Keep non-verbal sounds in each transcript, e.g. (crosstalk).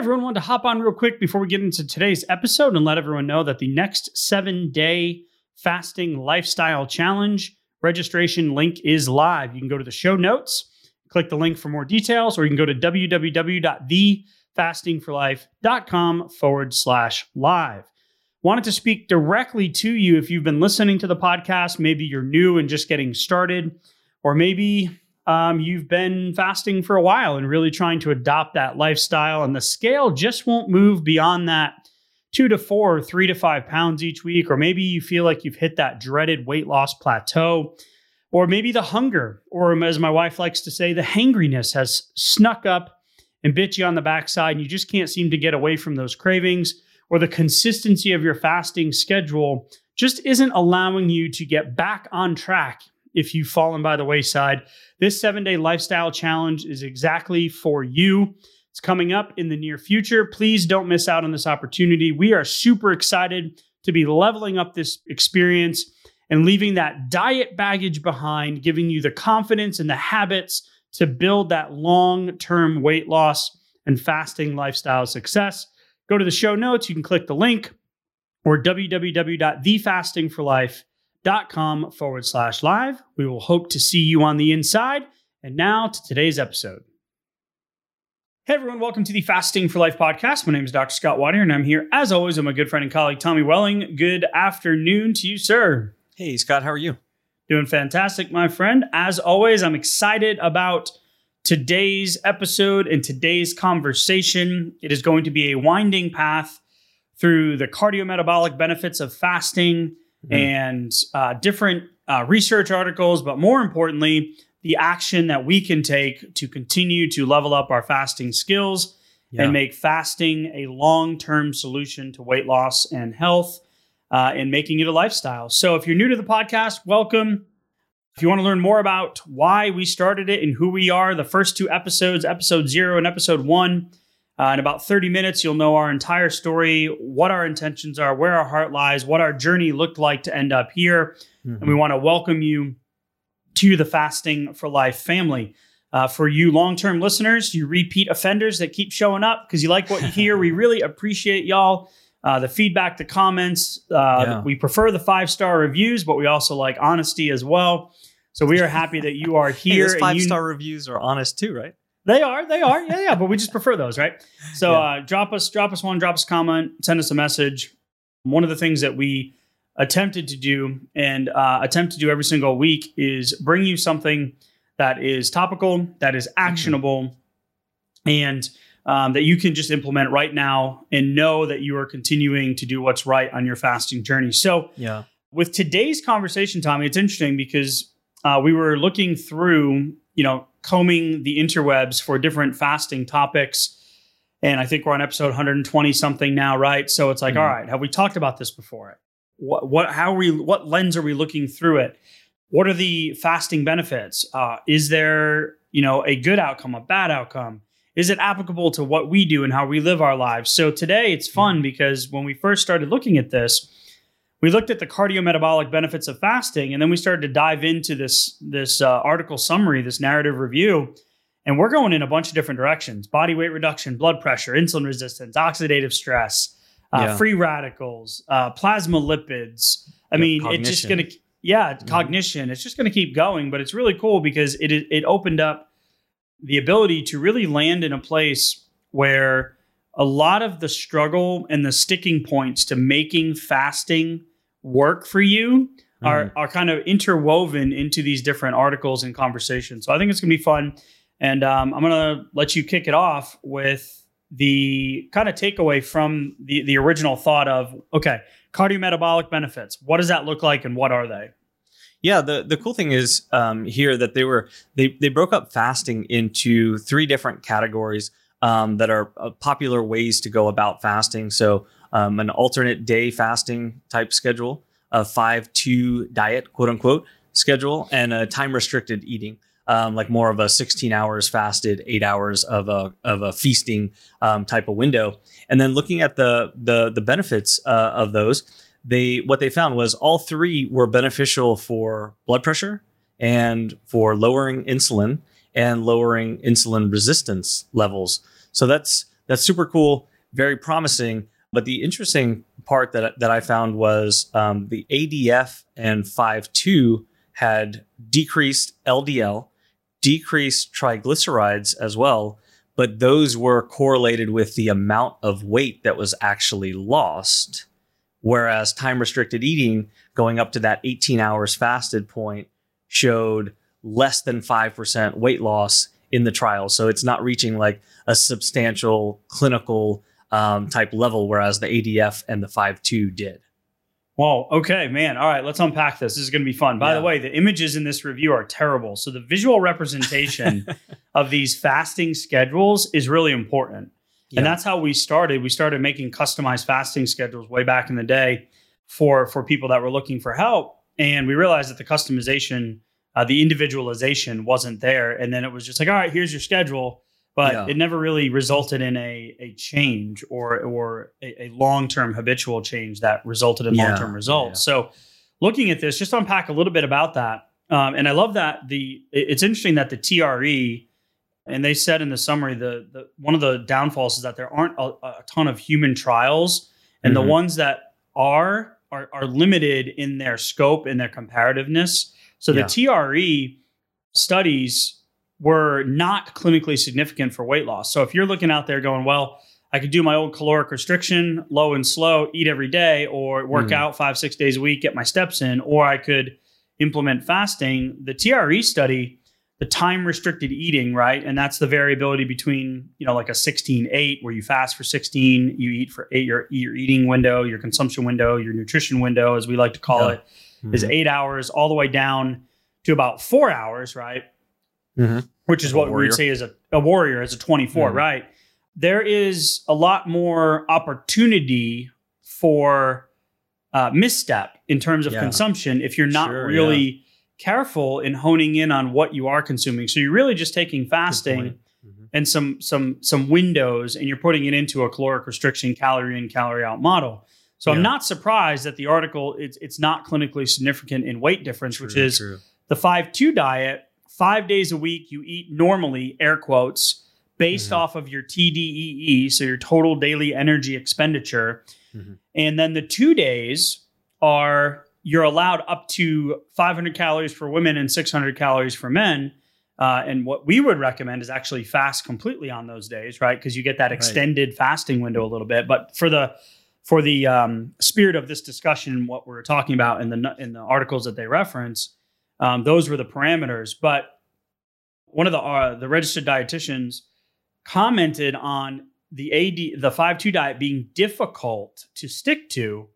Everyone, wanted to hop on real quick before we get into today's episode and let everyone know that the next seven day fasting lifestyle challenge registration link is live. You can go to the show notes, click the link for more details, or you can go to www.thefastingforlife.com forward slash live. Wanted to speak directly to you if you've been listening to the podcast. Maybe you're new and just getting started, or maybe um, you've been fasting for a while and really trying to adopt that lifestyle, and the scale just won't move beyond that two to four, three to five pounds each week, or maybe you feel like you've hit that dreaded weight loss plateau, or maybe the hunger, or as my wife likes to say, the hangriness has snuck up and bit you on the backside, and you just can't seem to get away from those cravings, or the consistency of your fasting schedule just isn't allowing you to get back on track if you've fallen by the wayside. This seven day lifestyle challenge is exactly for you. It's coming up in the near future. Please don't miss out on this opportunity. We are super excited to be leveling up this experience and leaving that diet baggage behind, giving you the confidence and the habits to build that long term weight loss and fasting lifestyle success. Go to the show notes. You can click the link or www.thefastingforlife.com dot com forward slash live. We will hope to see you on the inside. And now to today's episode. Hey everyone, welcome to the Fasting for Life podcast. My name is Dr. Scott Watier, and I'm here as always with my good friend and colleague Tommy Welling. Good afternoon to you, sir. Hey, Scott, how are you? Doing fantastic, my friend. As always, I'm excited about today's episode and today's conversation. It is going to be a winding path through the cardiometabolic benefits of fasting mm-hmm. and uh, different uh, research articles, but more importantly, the action that we can take to continue to level up our fasting skills yeah. and make fasting a long term solution to weight loss and health uh, and making it a lifestyle. So, if you're new to the podcast, welcome. If you want to learn more about why we started it and who we are, the first two episodes, episode zero and episode one, uh, in about 30 minutes, you'll know our entire story, what our intentions are, where our heart lies, what our journey looked like to end up here. Mm-hmm. And we want to welcome you to the Fasting for Life family. Uh, for you long term listeners, you repeat offenders that keep showing up because you like what you hear, we (laughs) really appreciate y'all. Uh, the feedback, the comments. Uh, yeah. We prefer the five star reviews, but we also like honesty as well. So we are happy that you are here. hey, five star reviews are honest too, right? They are, they are, yeah, yeah. But we just prefer those, right? So yeah. uh, drop us, drop us one, drop us a comment, send us a message. One of the things that we attempted to do and uh, attempt to do every single week is bring you something that is topical, that is mm-hmm. actionable, mm-hmm. and um, that you can just implement right now and know that you are continuing to do what's right on your fasting journey. So, yeah. With today's conversation, Tommy, it's interesting because uh, we were looking through, you know, combing the interwebs for different fasting topics. And I think we're on episode 120 something now, right? So it's like, mm-hmm. all right, have we talked about this before? What, what, how are we, what lens are we looking through it? What are the fasting benefits? Uh, is there, you know, a good outcome, a bad outcome? Is it applicable to what we do and how we live our lives? So today it's fun mm-hmm. because when we first started looking at this, we looked at the cardiometabolic benefits of fasting, and then we started to dive into this this uh, article summary, this narrative review, and we're going in a bunch of different directions: body weight reduction, blood pressure, insulin resistance, oxidative stress, uh, yeah. free radicals, uh, plasma lipids. I yeah, mean, cognition. it's just gonna yeah, mm-hmm. cognition. It's just gonna keep going, but it's really cool because it it opened up the ability to really land in a place where a lot of the struggle and the sticking points to making fasting work for you are, mm. are kind of interwoven into these different articles and conversations. So I think it's going to be fun. And um, I'm going to let you kick it off with the kind of takeaway from the the original thought of okay, cardiometabolic benefits. What does that look like, and what are they? Yeah, the, the cool thing is um, here that they were they they broke up fasting into three different categories um, that are uh, popular ways to go about fasting. So um, an alternate day fasting type schedule, a five two diet quote unquote schedule, and a time restricted eating. Um, like more of a 16 hours fasted, eight hours of a of a feasting um, type of window, and then looking at the the the benefits uh, of those, they what they found was all three were beneficial for blood pressure and for lowering insulin and lowering insulin resistance levels. So that's that's super cool, very promising. But the interesting part that that I found was um, the ADF and 5.2 had decreased LDL decreased triglycerides as well, but those were correlated with the amount of weight that was actually lost. Whereas time restricted eating, going up to that 18 hours fasted point, showed less than 5% weight loss in the trial. So it's not reaching like a substantial clinical um, type level, whereas the ADF and the 5.2 did. Whoa. Okay, man. All right, let's unpack this. This is going to be fun. By yeah. the way, the images in this review are terrible. So the visual (laughs) representation of these fasting schedules is really important. Yeah. And that's how we started. We started making customized fasting schedules way back in the day for for people that were looking for help, and we realized that the customization, uh, the individualization wasn't there. And then it was just like, all right, here's your schedule but yeah. it never really resulted in a, a change or or a, a long term habitual change that resulted in yeah. long term results. Yeah. So, looking at this, just unpack a little bit about that. Um, and I love that the it's interesting that the TRE and they said in the summary the, the one of the downfalls is that there aren't a, a ton of human trials, and mm-hmm. the ones that are, are are limited in their scope and their comparativeness. So the TRE studies were not clinically significant for weight loss. So if you're looking out there going, well, I could do my old caloric restriction, low and slow, eat every day, or work mm. out five, six days a week, get my steps in, or I could implement fasting. The TRE study, the time restricted eating, right? And that's the variability between, you know, like a 16 8, where you fast for 16, you eat for eight, your, your eating window, your consumption window, your nutrition window, as we like to call yeah. it, mm-hmm. is eight hours, all the way down to about four hours, right? Mm-hmm. which is what we would say is a, a warrior as a 24, mm-hmm. right? There is a lot more opportunity for uh, misstep in terms of yeah. consumption if you're not sure, really yeah. careful in honing in on what you are consuming. So you're really just taking fasting mm-hmm. and some some some windows and you're putting it into a caloric restriction, calorie in, calorie out model. So yeah. I'm not surprised that the article it's it's not clinically significant in weight difference, true, which is true. the five two diet five days a week you eat normally, air quotes, based mm-hmm. off of your TDEE, so your total daily energy expenditure. Mm-hmm. And then the two days are you're allowed up to 500 calories for women and 600 calories for men. Uh, and what we would recommend is actually fast completely on those days, right? Because you get that extended right. fasting window a little bit. But for the for the um, spirit of this discussion, what we're talking about in the in the articles that they reference, um, those were the parameters. But one of the uh, the registered dietitians commented on the AD the five two diet being difficult to stick to,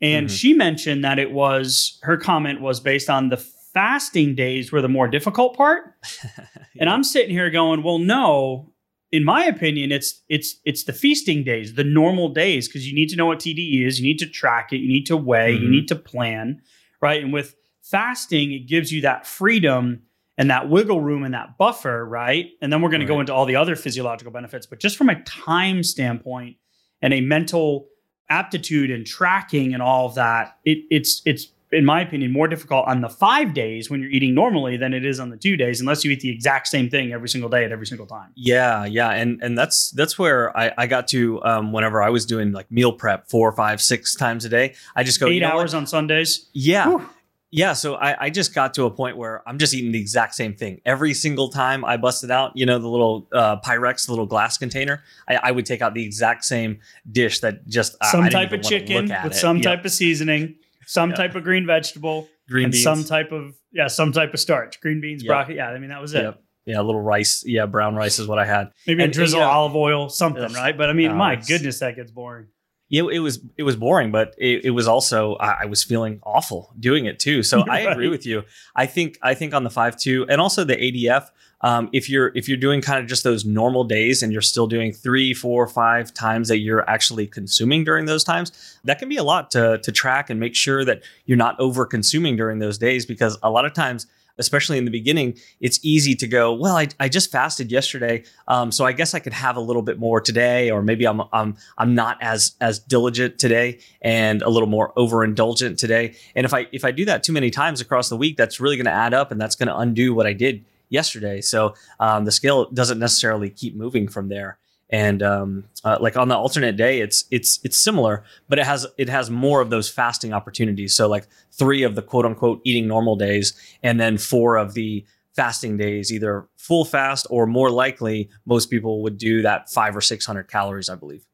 and mm-hmm. she mentioned that it was her comment was based on the fasting days were the more difficult part. (laughs) yeah. And I'm sitting here going, well, no. In my opinion, it's it's it's the feasting days, the normal days, because you need to know what TDEE is, you need to track it, you need to weigh, mm-hmm. you need to plan, right? And with fasting, it gives you that freedom and that wiggle room and that buffer, right? And then we're going right. to go into all the other physiological benefits. But just from a time standpoint and a mental aptitude and tracking and all of that, it, it's it's in my opinion more difficult on the five days when you're eating normally than it is on the two days, unless you eat the exact same thing every single day at every single time. Yeah, yeah, and and that's that's where I, I got to um, whenever I was doing like meal prep four, five, six times a day. I just go eight hours on Sundays. Yeah. Whew yeah, so I, I, just got to a point where I'm just eating the exact same thing every single time I busted out. You know, the little uh, Pyrex, the little glass container. I, I, would take out the exact same dish that just some type of chicken with it. some type of seasoning, some type of green vegetable, green and beans. some type of yeah, some type of starch, green beans, yep. broccoli. Yeah, I mean that was it. Yep. yeah, a little rice. Yeah, brown rice is what I had. Maybe And, drizzle you know- olive oil, something, right? But I mean, No, my goodness, that gets boring. It, it was it was boring, but it, it was also I, I was feeling awful doing it too. So (laughs) I agree with you. I think I think on the five two and also the ADF. Um, if you're if you're doing kind of just those normal days and you're still doing three, four, five times that you're actually consuming during those times, that can be a lot to to track and make sure that you're not over consuming during those days because a lot of times especially in the beginning, it's easy to go, well, I, I just fasted yesterday, um, so I guess I could have a little bit more today, or maybe I'm I'm I'm not as as diligent today and a little more overindulgent today. And if I if I do that too many times across the week, that's really going to add up, and that's going to undo what I did yesterday. So um, the scale doesn't necessarily keep moving from there. And um, uh, like on the alternate day, it's it's it's similar, but it has it has more of those fasting opportunities. So like three of the quote unquote eating normal days, and then four of the fasting days, either full fast or more likely most people would do that five or six hundred calories, I believe.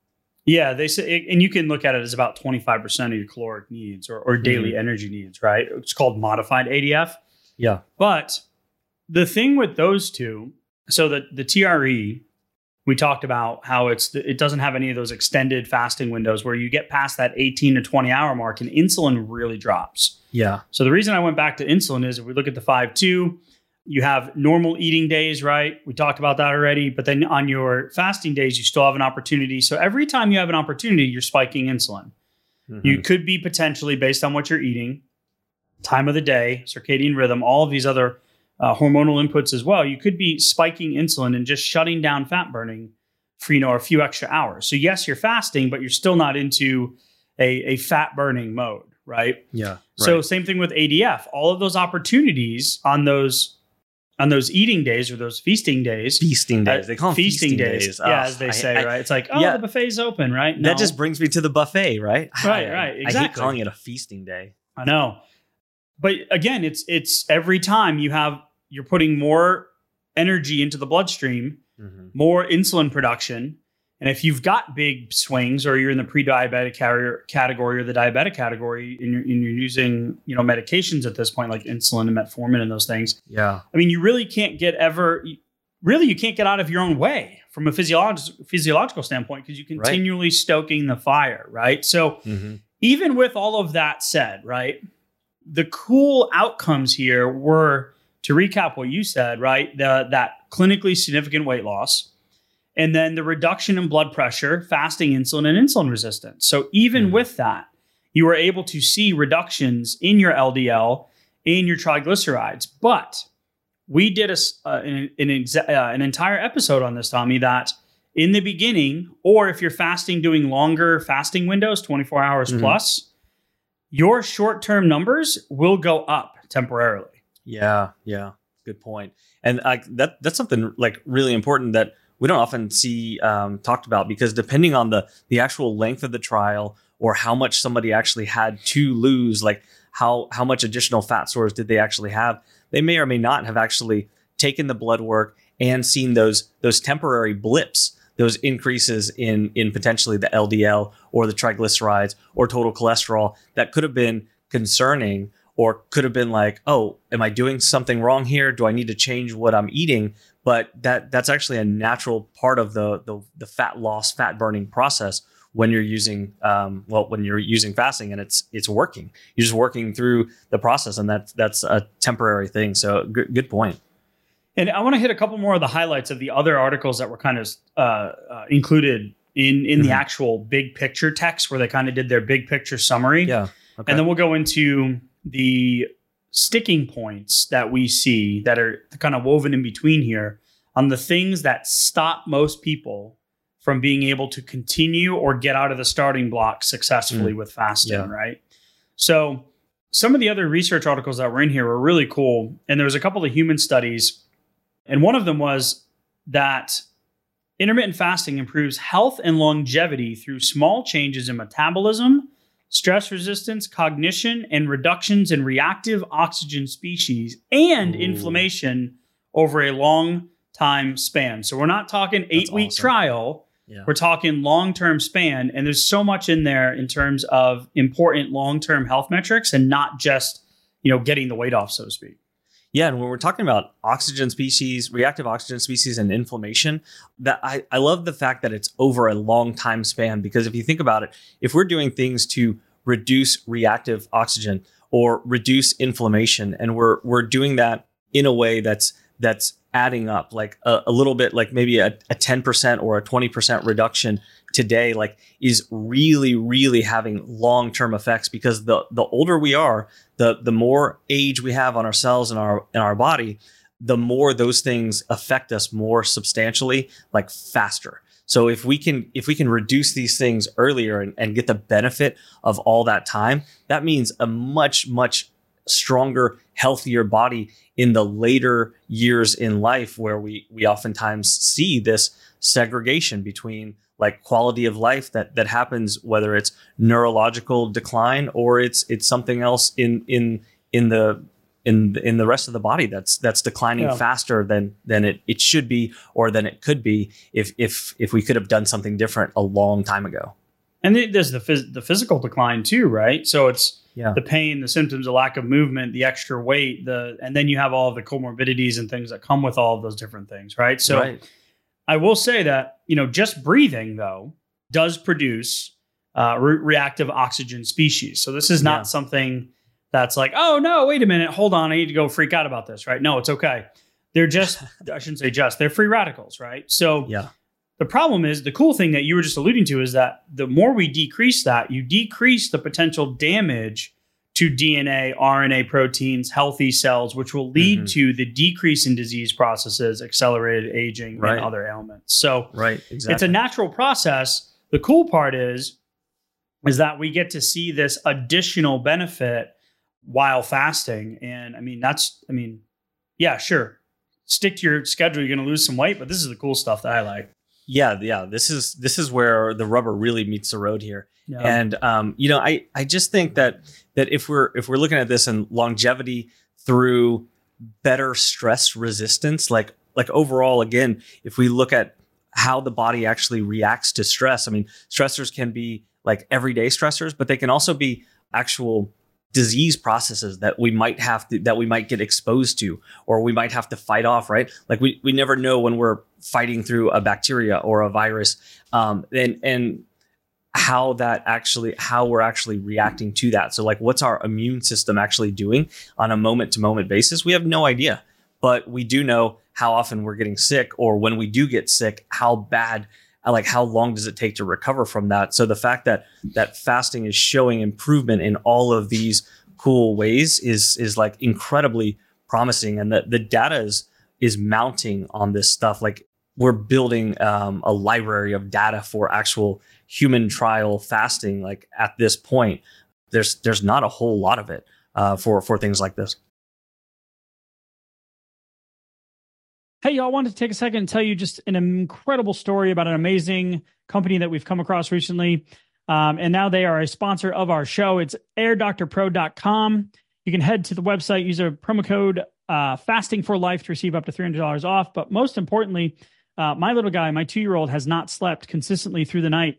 Yeah, they say, and you can look at it as about 25% of your caloric needs or, or daily energy needs, right? It's called modified ADF. Yeah. But the thing with those two, so the, the TRE, we talked about how it's it doesn't have any of those extended fasting windows where you get past that 18 to 20 hour mark and insulin really drops. Yeah. So the reason I went back to insulin is if we look at the 5-2, you have normal eating days, right? We talked about that already. But then on your fasting days, you still have an opportunity. So every time you have an opportunity, you're spiking insulin. You mm-hmm. could be potentially based on what you're eating, time of the day, circadian rhythm, all of these other uh, hormonal inputs as well. You could be spiking insulin and just shutting down fat burning for you know a few extra hours. So yes, you're fasting, but you're still not into a, a fat burning mode, right? yeah. So same thing with ADF. All of those opportunities on those on those eating days or those feasting days. feasting days. uh, They call them feasting, days. Yeah, Ugh, as they I- say, I- right? It's like, oh, yeah. the buffet's open, right? No. That just brings me to the buffet, right? Right, I- right, I hate exactly. calling it a feasting day. I know. But again, it's it's every time you have you're putting more energy into the bloodstream, Mhm. more insulin production. And if you've got big swings or you're in the pre-diabetic carrier category or the diabetic category and you're, and you're using, you know, medications at this point like insulin and metformin and those things, Yeah. I mean, you really can't get ever really you can't get out of your own way from a physiolog- physiological standpoint because you're Right. continually stoking the fire, right? So Mhm. even with all of that said, right, the cool outcomes here were to recap what you said, right? The that clinically significant weight loss, and then the reduction in blood pressure, fasting insulin, and insulin resistance. So even Mhm. with that, you were able to see reductions in your LDL, in your triglycerides. But we did a, uh, an, an, exa- uh, an entire episode on this, Tommy, that in the beginning, or if you're fasting doing longer fasting windows, 24 hours Mhm. plus, your short term numbers will go up temporarily. Yeah, yeah, good point. And like that, that's something like really important that we don't often see um, talked about because depending on the the actual length of the trial or how much somebody actually had to lose, like how how much additional fat stores did they actually have, they may or may not have actually taken the blood work and seen those those temporary blips those increases in in potentially the LDL or the triglycerides or total cholesterol that could have been concerning or could have been like, oh, am I doing something wrong here? Do I need to change what I'm eating? But that that's actually a natural part of the the, the fat loss, fat burning process when you're using um, well when you're using fasting and it's it's working. You're just working through the process, and that's that's a temporary thing. So good, good point. And I want to hit a couple more of the highlights of the other articles that were kind of uh, uh, included in in the Mhm. actual big picture text, where they kind of did their big picture summary. Yeah. Okay. And then we'll go into the sticking points that we see that are kind of woven in between here on the things that stop most people from being able to continue or get out of the starting block successfully hmm. with fasting, Yeah. right? So, some of the other research articles that were in here were really cool. And there was a couple of human studies. And one of them was that intermittent fasting improves health and longevity through small changes in metabolism, stress resistance, cognition, and reductions in reactive oxygen species and Ooh. inflammation over a long time span. So we're not talking eight week awesome. trial. Yeah. We're talking long term span. And there's so much in there in terms of important long term health metrics and not just, you know, getting the weight off, so to speak. Yeah, and when we're talking about oxygen species, reactive oxygen species, and inflammation, that I, I love the fact that it's over a long time span because if you think about it, if we're doing things to reduce reactive oxygen or reduce inflammation, and we're we're doing that in a way that's that's adding up, like a, a little bit, like maybe a, a 10% or a 20% reduction today, like is really, really having long-term effects because the the older we are, the the more age we have on ourselves and our in our body, the more those things affect us more substantially, like faster. So if we can if we can reduce these things earlier and, and get the benefit of all that time, that means a much, much stronger, healthier body in the later years in life where we we oftentimes see this segregation between like quality of life that that happens whether it's neurological decline or it's it's something else in in in the in in the rest of the body that's that's declining yeah. faster than than it, it should be or than it could be if if if we could have done something different a long time ago. And there's the phys- the physical decline too, right? So it's yeah. the pain, the symptoms, the lack of movement, the extra weight, the and then you have all the comorbidities and things that come with all of those different things, right? So right. I will say that you know just breathing though does produce uh, re- reactive oxygen species. So this is not yeah. something that's like, oh no, wait a minute, hold on, I need to go freak out about this, right? No, it's okay. They're just (laughs) I shouldn't say just they're free radicals, right? So yeah. The problem is the cool thing that you were just alluding to is that the more we decrease that, you decrease the potential damage to DNA, RNA proteins, healthy cells, which will lead mm-hmm. to the decrease in disease processes, accelerated aging, right. and other ailments. So right, exactly. it's a natural process. The cool part is, is that we get to see this additional benefit while fasting. And I mean, that's, I mean, yeah, sure. Stick to your schedule. You're going to lose some weight, but this is the cool stuff that I like yeah yeah this is this is where the rubber really meets the road here yeah. and um, you know i i just think that that if we're if we're looking at this and longevity through better stress resistance like like overall again if we look at how the body actually reacts to stress i mean stressors can be like everyday stressors but they can also be actual disease processes that we might have to that we might get exposed to or we might have to fight off right? Like we, we never know when we're fighting through a bacteria or a virus. Um, and and how that actually how we're actually reacting to that. So like what's our immune system actually doing on a moment to moment basis? We have no idea. But we do know how often we're getting sick or when we do get sick how bad like how long does it take to recover from that? So the fact that that fasting is showing improvement in all of these cool ways is is like incredibly promising. And the, the data is is mounting on this stuff. Like we're building um, a library of data for actual human trial fasting like at this point there's there's not a whole lot of it uh, for for things like this Hey, y'all, wanted to take a second and tell you just an incredible story about an amazing company that we've come across recently. Um, and now they are a sponsor of our show. It's airdoctorpro.com. You can head to the website, use a promo code uh, fasting for life to receive up to $300 off. But most importantly, uh, my little guy, my two year old, has not slept consistently through the night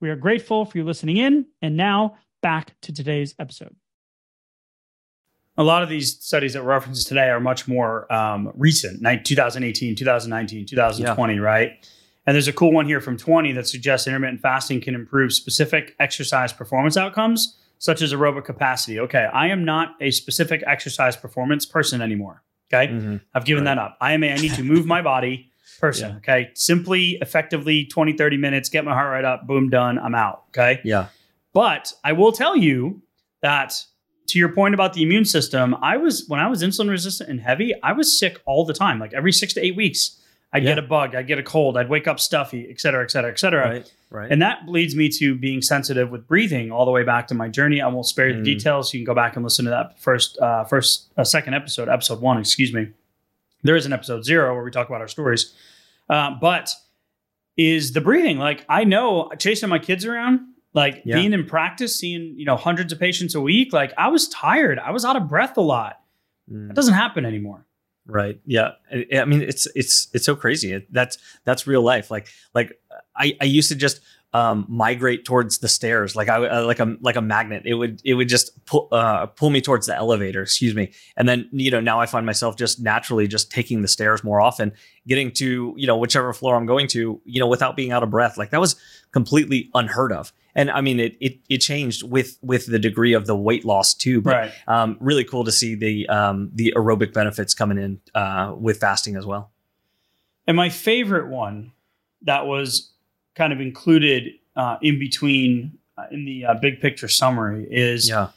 We are grateful for you listening in. And now back to today's episode. A lot of these studies that references today are much more um, recent 2018, 2019, 2020, yeah. right? And there's a cool one here from 20 that suggests intermittent fasting can improve specific exercise performance outcomes such as aerobic capacity. Okay, I am not a specific exercise performance person anymore. Okay, mm-hmm. I've given right. that up. I am a I need to move my body person. Yeah. Okay, simply, effectively 20, 30 minutes, get my heart rate up, boom, done, I'm out. Okay, yeah. But I will tell you that to your point about the immune system, I was when I was insulin resistant and heavy, I was sick all the time, like every six to eight weeks. I'd yeah. get a bug, I'd get a cold, I'd wake up stuffy, et cetera, et cetera, et cetera. Right, right. And that leads me to being sensitive with breathing all the way back to my journey. I won't spare mm. the details. You can go back and listen to that first, uh, first, uh, second episode, episode one, excuse me. There is an episode zero where we talk about our stories. Uh, but is the breathing like I know chasing my kids around, like yeah. being in practice, seeing you know hundreds of patients a week, like I was tired, I was out of breath a lot. Mm. That doesn't happen anymore. Right. Yeah. I, I mean, it's it's it's so crazy. That's that's real life. Like like I I used to just um, migrate towards the stairs like I uh, like a like a magnet. It would it would just pull uh, pull me towards the elevator. Excuse me. And then you know now I find myself just naturally just taking the stairs more often, getting to you know whichever floor I'm going to you know without being out of breath. Like that was completely unheard of and I mean it it it changed with with the degree of the weight loss too. But right. um, really cool to see the um, the aerobic benefits coming in uh, with fasting as well. And my favorite one that was kind of included uh, in between uh, in the uh, big picture summary is yeah.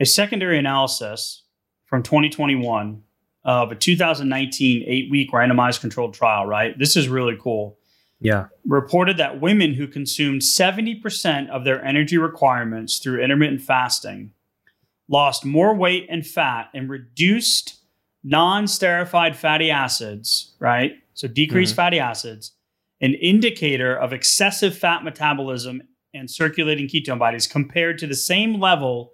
a secondary analysis from 2021 of a 2019 eight week randomized controlled trial. Right, this is really cool yeah. reported that women who consumed 70% of their energy requirements through intermittent fasting lost more weight and fat and reduced non-esterified fatty acids, right? So decreased mm-hmm. fatty acids, an indicator of excessive fat metabolism and circulating ketone bodies compared to the same level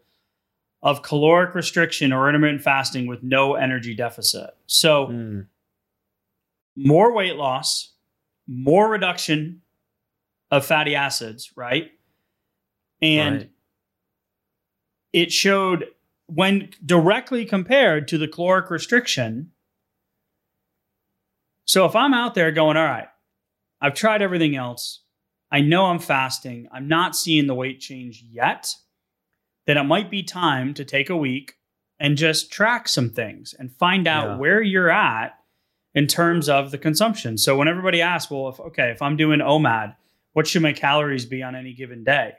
of caloric restriction or intermittent fasting with no energy deficit. So mm. more weight loss, more reduction of fatty acids, right? And right. it showed when directly compared to the caloric restriction. So if I'm out there going, all right, I've tried everything else, I know I'm fasting, I'm not seeing the weight change yet, then it might be time to take a week and just track some things and find out yeah. where you're at in terms of the consumption. So when everybody asks, well, if okay, if I'm doing OMAD, what should my calories be on any given day?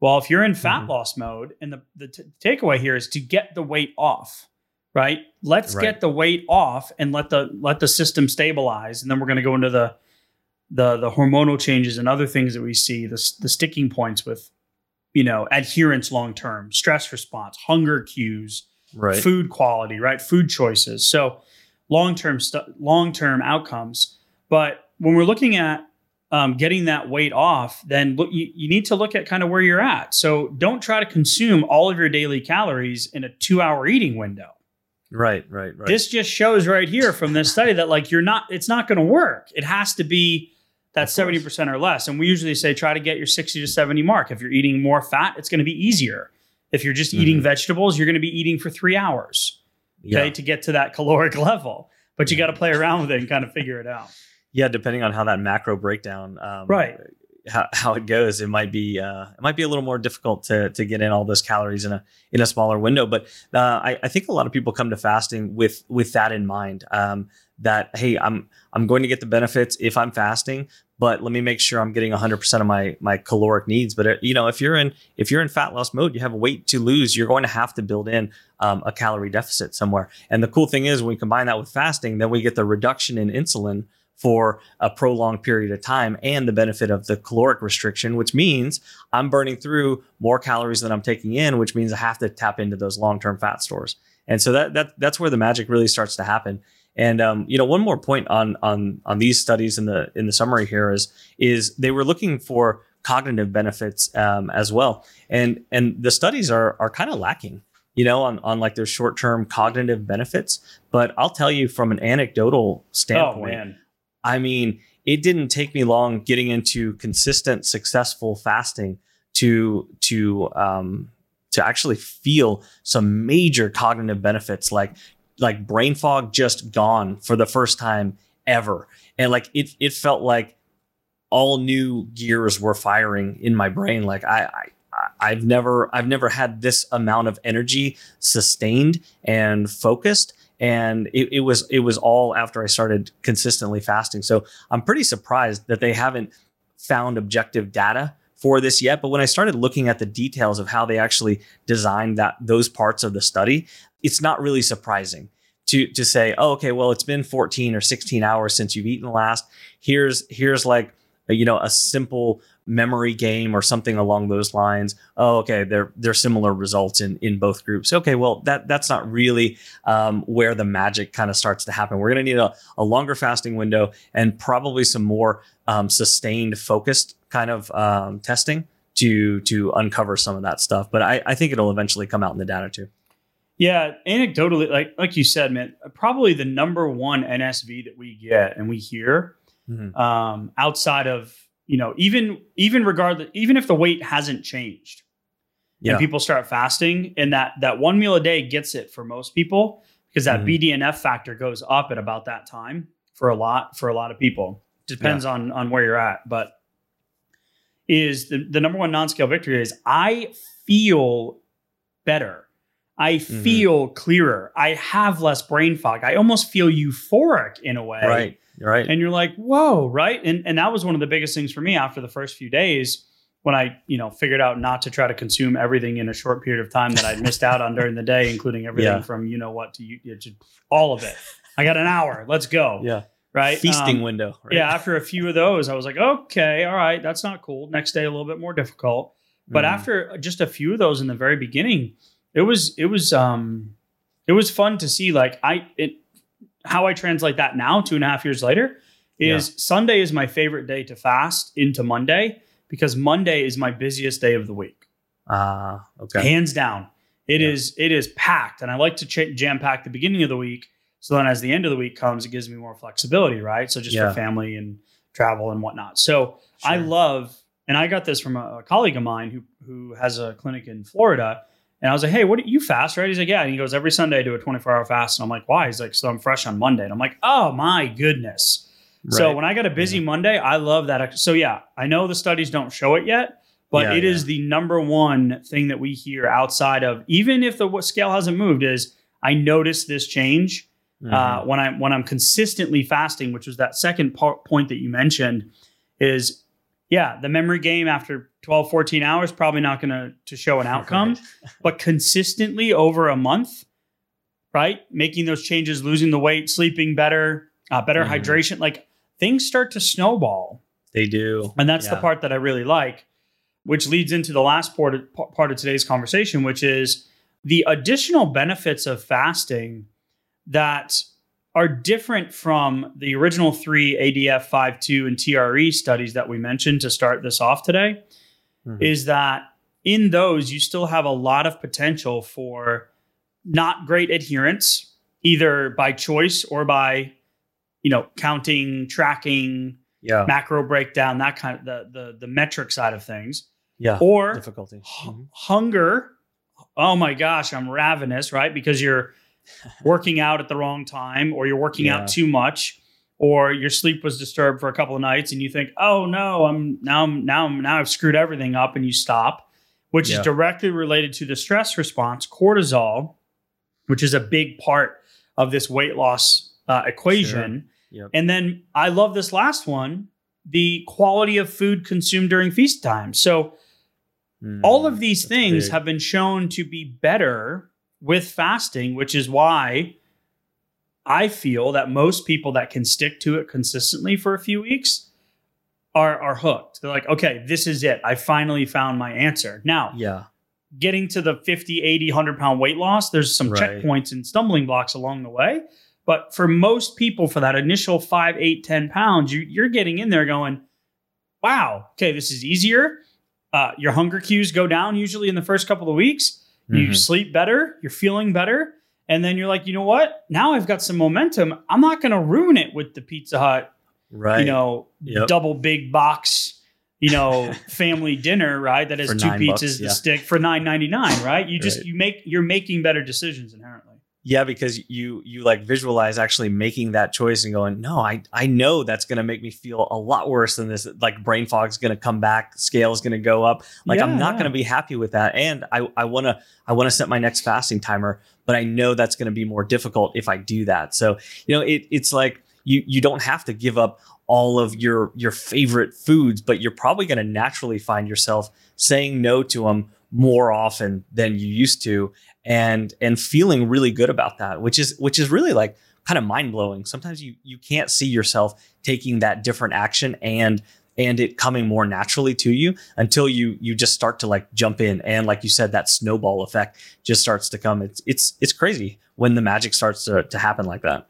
Well, if you're in fat mm-hmm. loss mode, and the, the t- takeaway here is to get the weight off, right? Let's right. get the weight off and let the let the system stabilize, and then we're going to go into the the the hormonal changes and other things that we see, the the sticking points with, you know, adherence long term, stress response, hunger cues, right. food quality, right, food choices. So long term long term outcomes. But when we're looking at um, getting that weight off, then look, you, you need to look at kind of where you're at. So don't try to consume all of your daily calories in a two hour eating window. Right, right, right. This just shows right here from this study that like you're not, it's not going to work. It has to be that 70% or less. And we usually say try to get your 60 to 70 mark. If you're eating more fat, it's going to be easier. If you're just mm-hmm. eating vegetables, you're going to be eating for three hours okay, yeah. to get to that caloric (laughs) level. But you got to play around with it and kind of figure it out. Yeah, depending on how that macro breakdown, um, Right. How, how it goes, it might be uh, it might be a little more difficult to to get in all those calories in a in a smaller window. But uh, I, I think a lot of people come to fasting with with that in mind. Um, that hey, I'm I'm going to get the benefits if I'm fasting, but let me make sure I'm getting 100% of my my caloric needs. But uh, you know, if you're in if you're in fat loss mode, you have weight to lose, you're going to have to build in um, a calorie deficit somewhere. And the cool thing is, when we combine that with fasting, then we get the reduction in insulin for a prolonged period of time and the benefit of the caloric restriction, which means I'm burning through more calories than I'm taking in, which means I have to tap into those long-term fat stores. And so that that that's where the magic really starts to happen. And um, you know, one more point on on on these studies in the in the summary here is is they were looking for cognitive benefits um, as well, and and the studies are are kind of lacking, you know, on on like their short term cognitive benefits. But I'll tell you from an anecdotal Oh standpoint, man. I mean, it didn't take me long getting into consistent, successful fasting to to um, to actually feel some major cognitive benefits, like like brain fog just gone for the first time ever, and like it it felt like all new gears were firing in my brain. Like I. I I've never I've never had this amount of energy sustained and focused and it, it was it was all after I started consistently fasting. So I'm pretty surprised that they haven't found objective data for this yet. But when I started looking at the details of how they actually designed that those parts of the study, it's not really surprising to to say, oh, okay, well, it's been 14 or 16 hours since you've eaten last. Here's here's like you know a simple memory game or something along those lines. Oh, okay, they're they're similar results in in both groups. Okay, well that that's not really um, where the magic kind of starts to happen. We're going to need a, a longer fasting window and probably some more um, sustained, focused kind of um, testing to to uncover some of that stuff. But I, I think it'll eventually come out in the data too. Yeah, anecdotally, like like you said, man, probably the number one NSV that we get and we hear Mhm. um, outside of you know even even regardless even if the weight hasn't changed Yeah. and people start fasting and that that one meal a day gets it for most people because that Mhm. BDNF factor goes up at about that time for a lot for a lot of people depends on on where you're at but is the, the number one non-scale victory is I feel better. I Mhm. feel clearer. I have less brain fog. I almost feel euphoric in a way Right. Right. and you're like whoa right and and that was one of the biggest things for me after the first few days when i you know figured out not to try to consume everything in a short period of time that i'd missed out on during the day (laughs) including everything Yeah. from you know what to you to all of it i got an hour let's go yeah. right Feasting Um, window. Right? yeah after a few of those i was like okay all right that's not cool next day a little bit more difficult but Mhm. after just a few of those in the very beginning it was it was um it was fun to see like i it how i translate that now two and a half years later is sunday is my favorite day to fast into monday because monday is my busiest day of the week Ah, okay. hands down It Yeah. is it is packed and i like to ch- jam pack the beginning of the week so then as the end of the week comes it gives me more flexibility right so just Yeah. for family and travel and whatnot so I love, and I got this from a, a colleague of mine who who has a clinic in Florida. And I was like, "Hey, what do you fast, right?" He's like, "Yeah." And he goes, "Every Sunday I do a 24 hour fast." And I'm like, "Why?" He's like, "So I'm fresh on Monday." And I'm like, "Oh my goodness!" So when I got a busy Monday, I love that. So yeah, I know the studies don't show it yet, but Yeah, it is yeah. the number one thing that we hear outside of even if the scale hasn't moved is I notice this change Mhm. uh, when I'm when I'm consistently fasting, which was that second par- point that you mentioned, is yeah, the memory game after 12, 14 hours probably not going to to show an (laughs) outcome, but consistently over a month, right? Making those changes, losing the weight, sleeping better, uh, better Mhm. hydration, like things start to snowball. they do. And that's the part that I really like, which leads into the last part of, part of today's conversation, which is the additional benefits of fasting that are different from the original three ADF 5.2 and TRE studies that we mentioned to start this off today, Mhm. is that in those, you still have a lot of potential for not great adherence, either by choice or by, you know, counting, tracking, yeah. macro breakdown, that kind of the the the metric side of things, Yeah. or Difficulty. Mhm. hunger. Oh my gosh, I'm ravenous, right? Because you're (laughs) working out at the wrong time, or you're working Yeah. out too much, or your sleep was disturbed for a couple of nights and you think, "Oh no, I'm now I'm now I'm now I've screwed everything up," and you stop, which Yeah. is directly related to the stress response, cortisol, which is a big part of this weight loss uh, equation. Yep. And then I love this last one, the quality of food consumed during feast time. So Mm, all of these things big. have been shown to be better with fasting, which is why I feel that most people that can stick to it consistently for a few weeks are are hooked. They're like, okay, this is it. I finally found my answer. Now, Yeah. getting to the 50, 80, 100 pound weight loss, there's some Right. checkpoints and stumbling blocks along the way. But for most people, for that initial five, eight, 10 pounds, you, you're getting in there going, wow, okay, this is easier. Uh, your hunger cues go down usually in the first couple of weeks. You Mhm. sleep better, you're feeling better. And then you're like, you know what? Now I've got some momentum. I'm not going to ruin it with the Pizza Hut Right. you know, Yep. double big box, you know, (laughs) family dinner, right? That has For two pizzas bucks, to stick for nine ninety nine, right? You just Right. you make you're making better decisions inherently. Yeah, because you you like visualize actually making that choice and going, no, I I know that's going to make me feel a lot worse than this. Like brain fog's going to come back, scale is going to go up. Like I'm not yeah. going to be happy with that, and I I want to I want to set my next fasting timer, but I know that's going to be more difficult if I do that. So you know, it it's like you you don't have to give up all of your your favorite foods, but you're probably going to naturally find yourself saying no to them more often than you used to and and feeling really good about that which is which is really like kind of mind-blowing sometimes you you can't see yourself taking that different action and and it coming more naturally to you until you you just start to like jump in and like you said that snowball effect just starts to come it's it's it's crazy when the magic starts to, to happen like that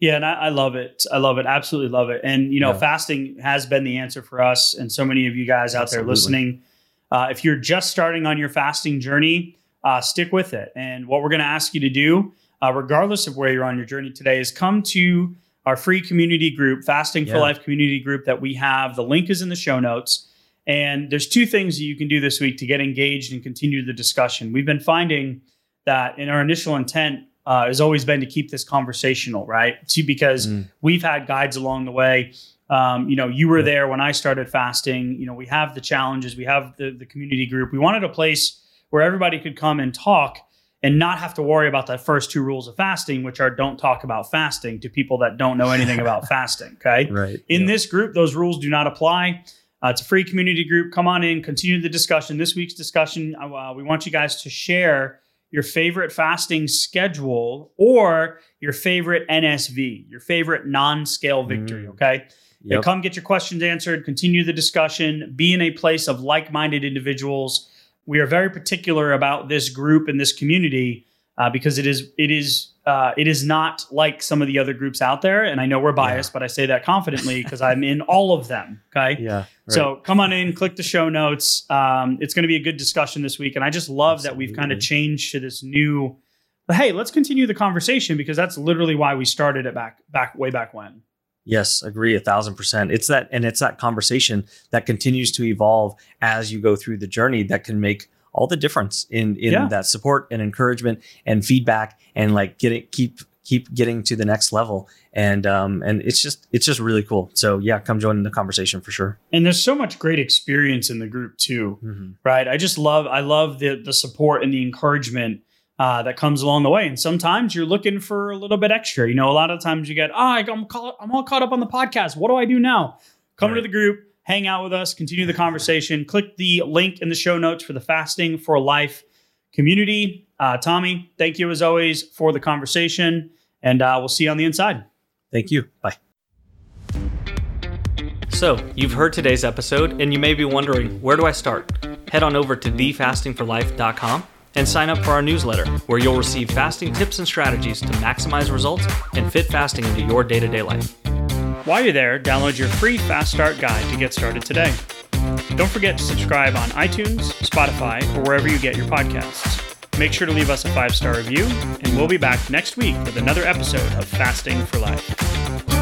Yeah, and I, I love it. I love it. Absolutely love it. And you know, Yeah. fasting has been the answer for us and so many of you guys out there listening. Uh, if you're just starting on your fasting journey, uh, stick with it. And what we're going to ask you to do, uh, regardless of where you're on your journey today, is come to our free community group, Fasting for Life community group that we have. The link is in the show notes. And there's two things that you can do this week to get engaged and continue the discussion. We've been finding that in our initial intent uh, has always been to keep this conversational, right? To, because Mm. we've had guides along the way. Um, you know, you were Yeah. there when I started fasting. You know, we have the challenges, we have the, the community group. We wanted a place where everybody could come and talk and not have to worry about the first two rules of fasting, which are don't talk about fasting to people that don't know anything about (laughs) fasting. Okay. right In this group, those rules do not apply. Uh, it's a free community group. Come on in, continue the discussion. This week's discussion, uh, we want you guys to share your favorite fasting schedule or your favorite NSV, your favorite non scale victory. Mm. Okay. Yeah, Yep. come get your questions answered, continue the discussion, be in a place of like minded individuals. We are very particular about this group and this community uh, because it is it is uh, it is not like some of the other groups out there. And I know we're biased, but I say that confidently because I'm in all of them. Okay. yeah right. So come on in, click the show notes. Um, it's going to be a good discussion this week, and I just love that we've kind of changed to this new. But hey, let's continue the conversation because that's literally why we started it back back way back when. Yes, agree a thousand percent. It's that, and it's that conversation that continues to evolve as you go through the journey that can make all the difference in in Yeah. that support and encouragement and feedback and like getting keep keep getting to the next level. And um and it's just it's just really cool. So yeah, come join in the conversation for sure. And there's so much great experience in the group too, right? I just love I love the the support and the encouragement uh, that comes along the way. And sometimes you're looking for a little bit extra. You know, a lot of times you get, oh, I'm I'm all caught up on the podcast. What do I do now? Come to the group, hang out with us, continue the conversation. Click the link in the show notes for the Fasting for Life community. Uh, Tommy, thank you as always for the conversation, and uh, we'll see you on the inside. Thank you. Bye. So, you've heard today's episode, and you may be wondering, where do I start? Head on over to thefastingforlife.com and sign up for our newsletter, where you'll receive fasting tips and strategies to maximize results and fit fasting into your day to day life. While you're there, download your free Fast Start guide to get started today. Don't forget to subscribe on iTunes, Spotify, or wherever you get your podcasts. Make sure to leave us a five star review, and we'll be back next week with another episode of Fasting for Life.